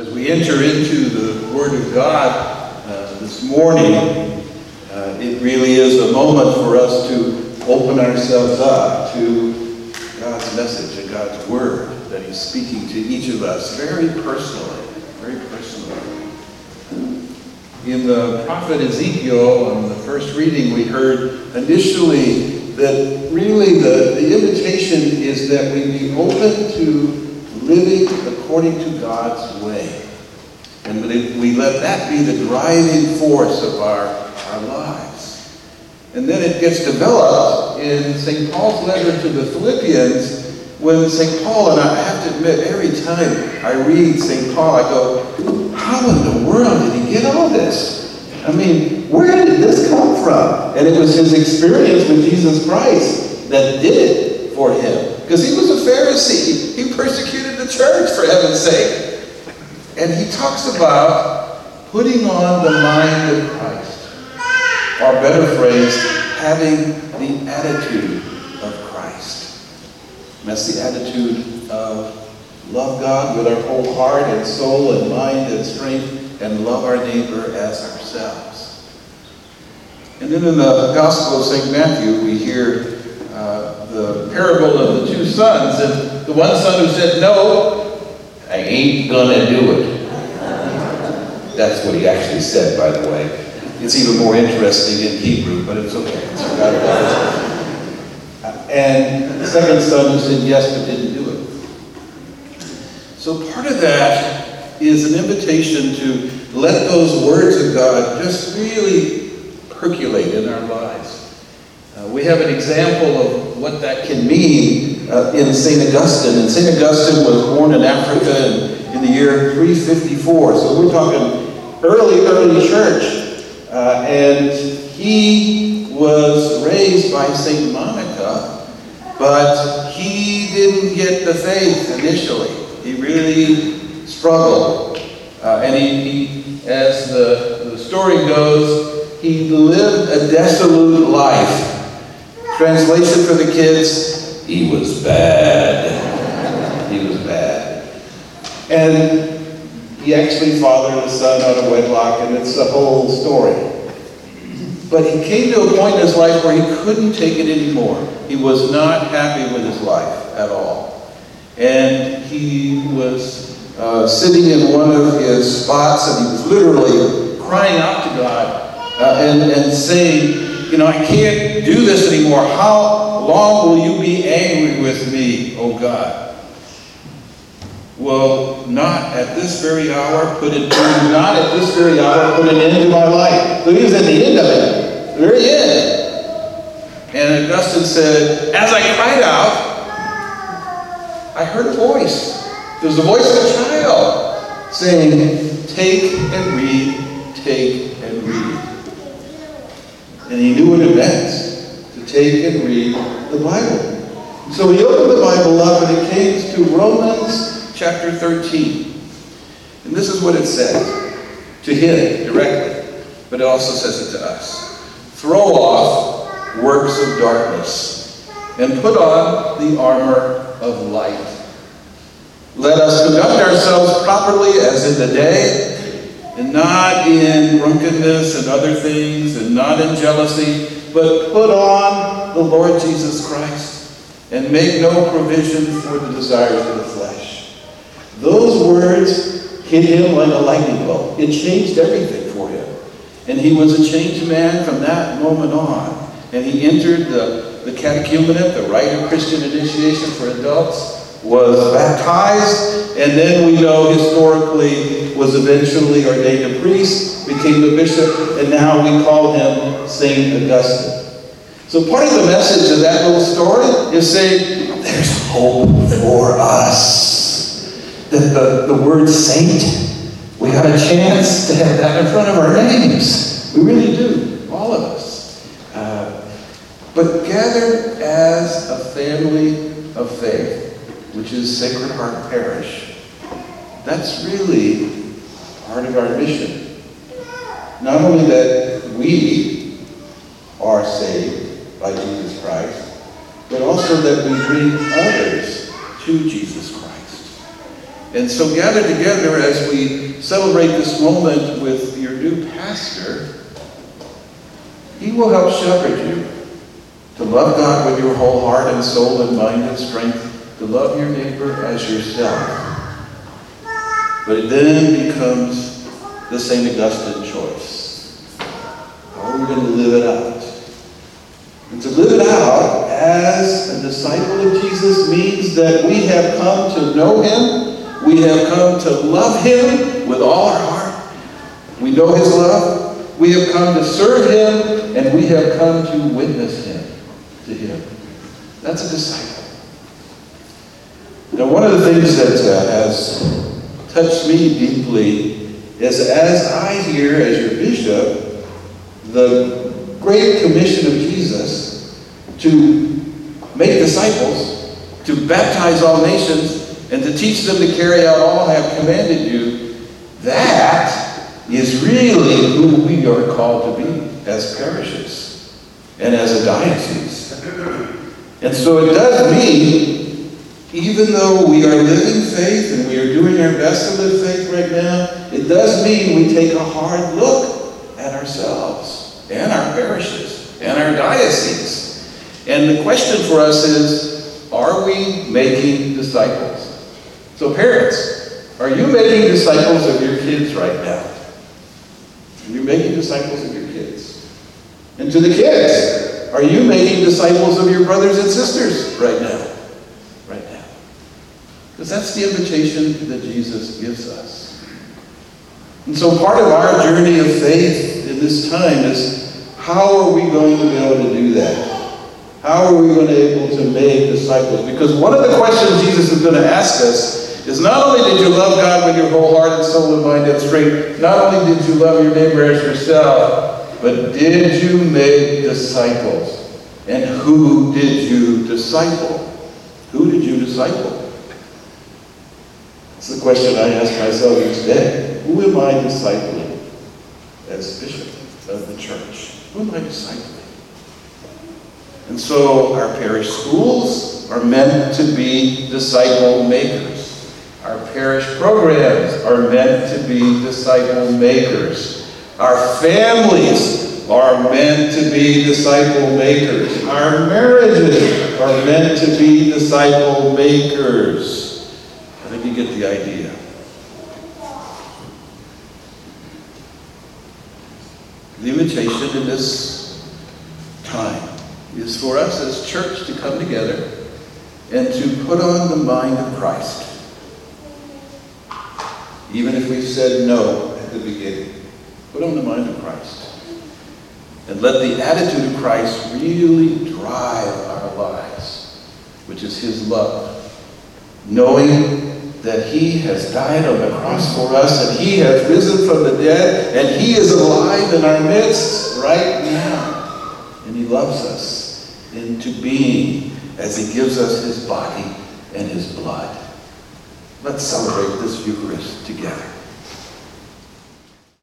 As we enter into the Word of God uh, this morning, uh, it really is a moment for us to open ourselves up to God's message and God's Word that He's speaking to each of us very personally, very personally. In the prophet Ezekiel, in the first reading, we heard initially that really the, the invitation is that we be open to living according to God's way. And we let that be the driving force of our, our lives. And then it gets developed in St. Paul's letter to the Philippians when St. Paul, and I have to admit, every time I read St. Paul, I go, how in the world did he get all this? I mean, where did this come from? And it was his experience with Jesus Christ that did it for him. Because he was a Pharisee. He persecuted the church, for heaven's sake. And he talks about putting on the mind of Christ. Or better phrase, having the attitude of Christ. And that's the attitude of love God with our whole heart and soul and mind and strength and love our neighbor as ourselves. And then in the Gospel of St. Matthew, we hear the parable of the two sons. And the one son who said, No, I ain't gonna do it. That's what he actually said, by the way. It's even more interesting in Hebrew, but it's okay. It's and the second son who said yes but didn't do it. So part of that is an invitation to let those words of God just really percolate in our lives. Uh, we have an example of what that can mean uh, in St. Augustine. And St. Augustine was born in Africa in, in, the year 354. So we're talking early, early church. Uh, and he was raised by St. Monica, but he didn't get the faith initially. He really struggled. Uh, and he, he, as the, the story goes, he lived a dissolute life. Translation for the kids, he was bad. He was bad. And he actually fathered a son out of wedlock, and it's a whole story. But he came to a point in his life where he couldn't take it anymore. He was not happy with his life at all. And he was uh, sitting in one of his spots, and he was literally crying out to God uh, and, and saying, You know, I can't do this anymore. How long will you be angry with me, oh God? Well, not at this very hour, put it not at this very hour, put an end to my life. So he was at the end of it, the very end. And Augustine said, As I cried out, I heard a voice. There was the voice of a child saying, Take and read, take and read. And he knew what it meant to take and read the Bible. So he opened the Bible up and it came to Romans chapter 13. And this is what it says to him directly, but it also says it to us. Throw off works of darkness and put on the armor of light. Let us conduct ourselves properly as in the day, and not in drunkenness and other things, and not in jealousy, but put on the Lord Jesus Christ, and make no provision for the desires of the flesh. Those words hit him like a lightning bolt. It changed everything for him. And he was a changed man from that moment on. And he entered the, the catechumenate, the rite of Christian initiation for adults, was baptized, and then we know historically was eventually ordained a priest, became a bishop, and now we call him St. Augustine. So part of the message of that little story is saying, there's hope for us That the, the word saint. We got a chance to have that in front of our names. We really do, all of us. Uh, but gather as a family of faith, which is Sacred Heart Parish. That's really part of our mission. Not only that we are saved by Jesus Christ, but also that we bring others to Jesus Christ. And so gather together as we celebrate this moment with your new pastor, he will help shepherd you to love God with your whole heart and soul and mind and strength, to love your neighbor as yourself. But it then becomes the St. Augustine choice. How are we going to live it out? And to live it out as a disciple of Jesus means that we have come to know him, we have come to love him with all our heart. We know his love, we have come to serve him, and we have come to witness him to him. That's a disciple. Now, one of the things that uh, has touched me deeply is as I hear, as your bishop, the great commission of Jesus to make disciples, to baptize all nations, and to teach them to carry out all I have commanded you, that is really who we are called to be as parishes and as a diocese. And so it does mean even though we are living faith and we are doing our best to live faith right now, it does mean we take a hard look at ourselves and our parishes and our dioceses. And the question for us is, are we making disciples? So parents, are you making disciples of your kids right now? Are you making disciples of your kids? And to the kids, are you making disciples of your brothers and sisters right now? That's the invitation that Jesus gives us. And so part of our journey of faith in this time is how are we going to be able to do that? How are we going to be able to make disciples? Because one of the questions Jesus is going to ask us is not only did you love God with your whole heart and soul and mind and strength, not only did you love your neighbor as yourself, but did you make disciples? And who did you disciple? Who did you disciple? The question I ask myself each day. Who am I discipling as bishop of the church? Who am I discipling? And so our parish schools are meant to be disciple makers. Our parish programs are meant to be disciple makers. Our families are meant to be disciple makers. Our marriages are meant to be disciple makers you get the idea. The invitation in this time is for us as church to come together and to put on the mind of Christ. Even if we've said no at the beginning, put on the mind of Christ. And let the attitude of Christ really drive our lives, which is his love. Knowing that he has died on the cross for us and he has risen from the dead and he is alive in our midst right now. And he loves us into being as he gives us his body and his blood. Let's celebrate this Eucharist together.